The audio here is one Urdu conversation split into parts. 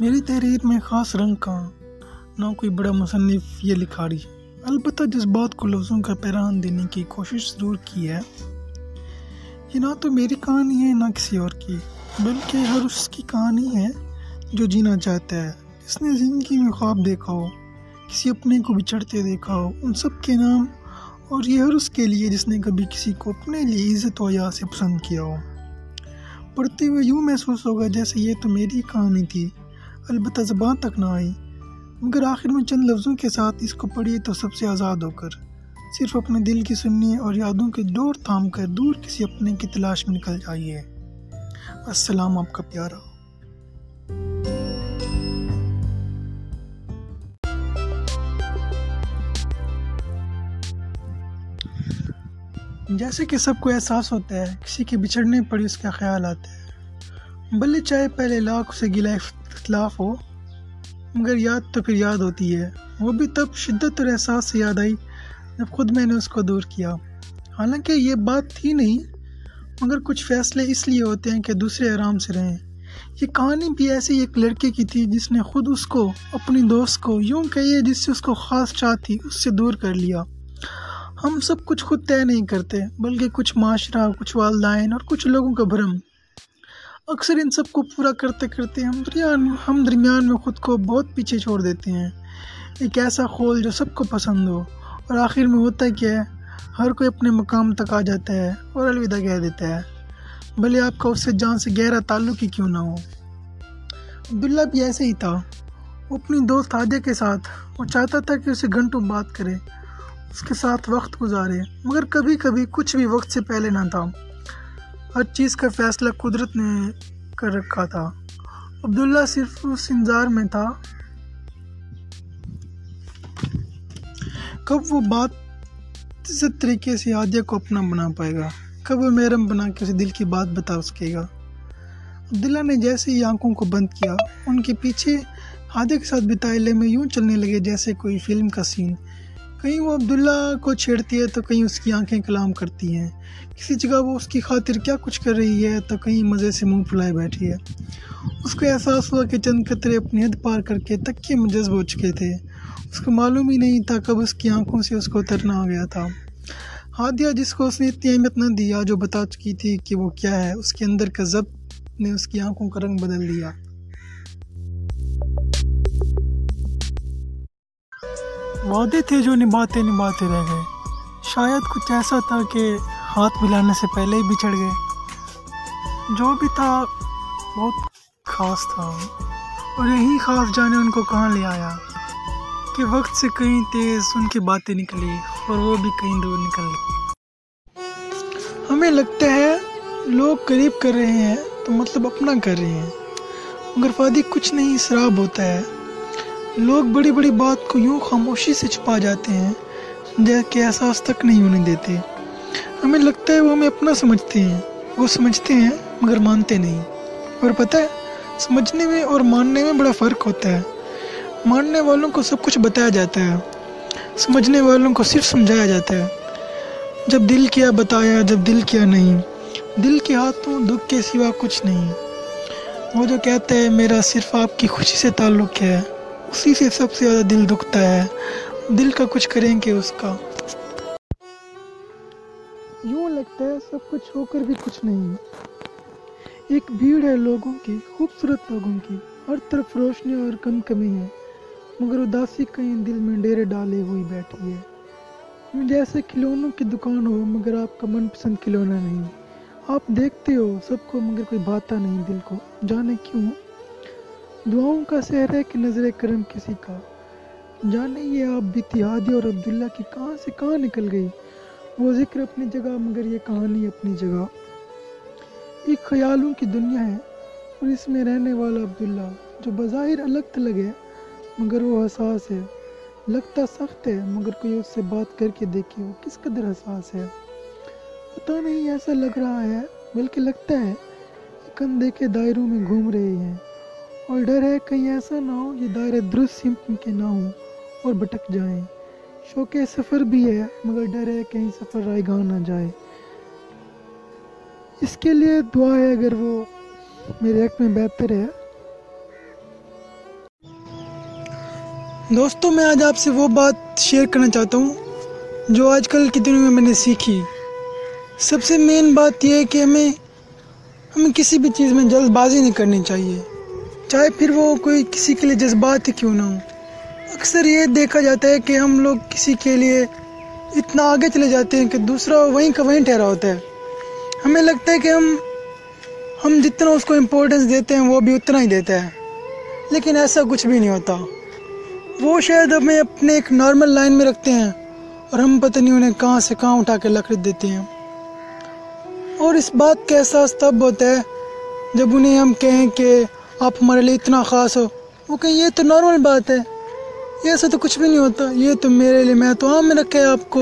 میری تحریر میں خاص رنگ کا نہ کوئی بڑا مصنف یہ لکھاری۔ البتہ جذبات کو لفظوں کا پیران دینے کی کوشش ضرور کی ہے، یہ نہ تو میری کہانی ہے، نہ کسی اور کی، بلکہ ہر اس کی کہانی ہے جو جینا چاہتا ہے۔ جس نے زندگی میں خواب دیکھا ہو، کسی اپنے کو بچھڑتے دیکھا ہو، ان سب کے نام اور یہ ہر اس کے لیے جس نے کبھی کسی کو اپنے لیے عزت و یا سے پسند کیا ہو۔ پڑھتے ہوئے یوں محسوس ہوگا جیسے یہ تو میری کہانی تھی۔ البتہ زبان تک نہ آئی۔ مگر آخر میں چند لفظوں کے ساتھ اس کو پڑھیے تو سب سے آزاد ہو کر۔ صرف اپنے دل کی سنیے اور یادوں کے ڈور تھام کر دور کسی اپنے کی تلاش میں نکل جائیے۔ السلام آپ کا پیارا۔ جیسے کہ سب کو احساس ہوتا ہے، کسی کے بچھڑنے پر اس کا خیال آتا ہے۔ بلے چاہے پہلے لاکھ سے گلا اختلاف ہو۔ مگر یاد تو پھر یاد ہوتی ہے۔ وہ بھی تب شدت اور احساس سے یاد آئی جب خود میں نے اس کو دور کیا۔ حالانکہ یہ بات تھی نہیں، مگر کچھ فیصلے اس لیے ہوتے ہیں کہ دوسرے آرام سے رہیں۔ یہ کہانی بھی ایسی ایک لڑکے کی تھی جس نے خود اس کو، اپنی دوست کو یوں کہیے جس سے اس کو خاص چاہ تھی، اس سے دور کر لیا۔ ہم سب کچھ خود طے نہیں کرتے، بلکہ کچھ معاشرہ، کچھ والدین اور کچھ لوگوں کا بھرم۔ اکثر ان سب کو پورا کرتے کرتے ہم درمیان ہم درمیان میں خود کو بہت پیچھے چھوڑ دیتے ہیں۔ ایک ایسا خول جو سب کو پسند ہو، اور آخر میں ہوتا ہے کیا ہے، ہر کوئی اپنے مقام تک آ جاتا ہے اور الوداع کہہ دیتا ہے۔ بھلے آپ کا اس سے جان سے گہرا تعلق ہی کیوں نہ ہو۔ عبداللہ بھی ایسے ہی تھا۔ وہ اپنی دوست حادیہ کے ساتھ، وہ چاہتا تھا کہ اسے گھنٹوں بات کرے، اس کے ساتھ وقت گزارے، مگر کبھی کبھی کچھ بھی وقت سے پہلے نہ تھا۔ ہر چیز کا فیصلہ قدرت نے کر رکھا تھا۔ عبداللہ صرف اس انتظار میں تھا۔ کب وہ بات اس طریقے سے عادیہ کو اپنا بنا پائے گا۔ کب وہ محرم بنا کے اسے دل کی بات بتا سکے گا۔ عبداللہ نے جیسے ہی آنکھوں کو بند کیا، ان کے پیچھے عادیہ کے ساتھ بتائے میں یوں چلنے لگے جیسے کوئی فلم کا سین۔ کہیں وہ عبداللہ کو چھیڑتی ہے تو کہیں اس کی آنکھیں کلام کرتی ہیں۔ کسی جگہ وہ اس کی خاطر کیا کچھ کر رہی ہے تو کہیں مزے سے منہ پھلائے بیٹھی ہے۔ اس کو احساس ہوا کہ چند قطرے اپنی حد پار کر کے تکیے میں جذب ہو چکے تھے۔ اس کو معلوم ہی نہیں تھا کب اس کی آنکھوں سے اس کو اترنا آ گیا تھا۔ ہادیہ جس کو اس نے اتنی اہمیت نہ دیا جو بتا چکی تھی کہ وہ کیا ہے، اس کے اندر کا ضبط نے اس کی آنکھوں کا رنگ بدل دیا۔ وعدے تھے جو نبھاتے نبھاتے رہ گئے۔ شاید کچھ ایسا تھا کہ ہاتھ ملانے سے پہلے ہی بچھڑ گئے۔ جو بھی تھا، بہت خاص تھا۔ اور یہی خاص جانے ان کو کہاں لے آیا؟ کہ وقت سے کہیں تیز ان کی باتیں نکلی اور وہ بھی کہیں دور نکل گئی ہمیں لگتا ہے لوگ قریب کر رہے ہیں تو مطلب اپنا کر رہے ہیں۔ مگر فادی، کچھ نہیں شراب ہوتا ہے۔ لوگ بڑی بڑی بات کو یوں خاموشی سے چھپا جاتے ہیں کہ احساس تک نہیں ہونے دیتے۔ ہمیں لگتا ہے وہ ہمیں اپنا سمجھتے ہیں، وہ سمجھتے ہیں مگر مانتے نہیں۔ اور پتہ ہے، سمجھنے میں اور ماننے میں بڑا فرق ہوتا ہے۔ ماننے والوں کو سب کچھ بتایا جاتا ہے، سمجھنے والوں کو صرف سمجھایا جاتا ہے۔ جب دل کیا بتایا، جب دل کیا نہیں۔ دل کے ہاتھوں دکھ کے سوا کچھ نہیں۔ وہ جو کہتا ہے، میرا صرف آپ کی خوشی سے تعلق ہے۔ اسی سے سب سے زیادہ دل دکھتا ہے۔ دل کا کچھ کریں گے اس کا۔ یوں لگتا ہے سب کچھ ہو کر بھی کچھ نہیں۔ ایک بھیڑ ہے لوگوں کی، خوبصورت لوگوں کی۔ ہر طرف روشنی اور کم کمی ہے۔ مگر اداسی کہیں دل میں ڈیرے ڈالے ہوئی بیٹھی ہے۔ جیسے کھلونوں کی دکان ہو، مگر آپ کا من پسند کھلونا نہیں۔ آپ دیکھتے ہو، سب کو مگر کوئی بھاتا نہیں دل کو۔ جانے کیوں؟ دعاؤں کا سہر ہے کہ نظر کرم کسی کا۔ جانے یہ آپ بتہادی اور عبداللہ کی کہاں سے کہاں نکل گئی؟ وہ ذکر اپنی جگہ مگر یہ کہانی اپنی جگہ۔ ایک خیالوں کی دنیا ہے اور اس میں رہنے والا عبداللہ، جو بظاہر الگ تلگ ہے مگر وہ حساس ہے۔ لگتا سخت ہے، مگر کوئی اس سے بات کر کے دیکھے وہ کس قدر حساس ہے۔ پتہ نہیں ایسا لگ رہا ہے، بلکہ لگتا ہے کہ کندھے کے دائروں میں گھوم رہے ہیں۔ اور ڈر ہے کہیں ایسا نہ ہو یہ دائرے درست سمت کے نہ ہوں اور بھٹک جائیں۔ شوق سفر بھی ہے، مگر ڈر ہے کہیں سفر رائے گاہ نہ جائے۔ اس کے لیے دعا ہے اگر وہ میرے حق میں بہتر ہے۔ دوستوں میں آج آپ سے وہ بات شیئر کرنا چاہتا ہوں جو آج کل کے دنوں میں میں نے سیکھی۔ سب سے مین بات یہ ہے کہ ہمیں ہمیں کسی بھی چیز میں جلد بازی نہیں کرنی چاہیے۔ چاہے پھر وہ کوئی کسی کے لیے جذبات ہی کیوں نہ ہو اکثر یہ دیکھا جاتا ہے کہ ہم لوگ کسی کے لیے اتنا آگے چلے جاتے ہیں کہ دوسرا وہیں کا وہیں ٹھہرا ہوتا ہے۔ ہمیں لگتا ہے کہ ہم ہم جتنا اس کو امپورٹنس دیتے ہیں، وہ بھی اتنا ہی دیتا ہے۔ لیکن ایسا کچھ بھی نہیں ہوتا۔ وہ شاید ہمیں اپنے ایک نارمل لائن میں رکھتے ہیں اور ہم پتہ نہیں انہیں کہاں سے کہاں اٹھا کے لکڑ دیتے ہیں۔ اور اس بات کا احساس تب ہوتا ہے جب انہیں ہم کہیں کہ آپ ہمارے لیے اتنا خاص ہو۔ وہ کہیں یہ تو نارمل بات ہے۔ یہ ایسا تو کچھ بھی نہیں ہوتا۔ یہ تو میرے لیے میں تو عام میں رکھے آپ کو۔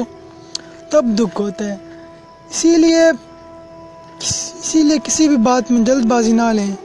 تب دکھ ہوتا ہے۔ اسی لیے اسی لیے کسی بھی بات میں جلد بازی نہ لیں۔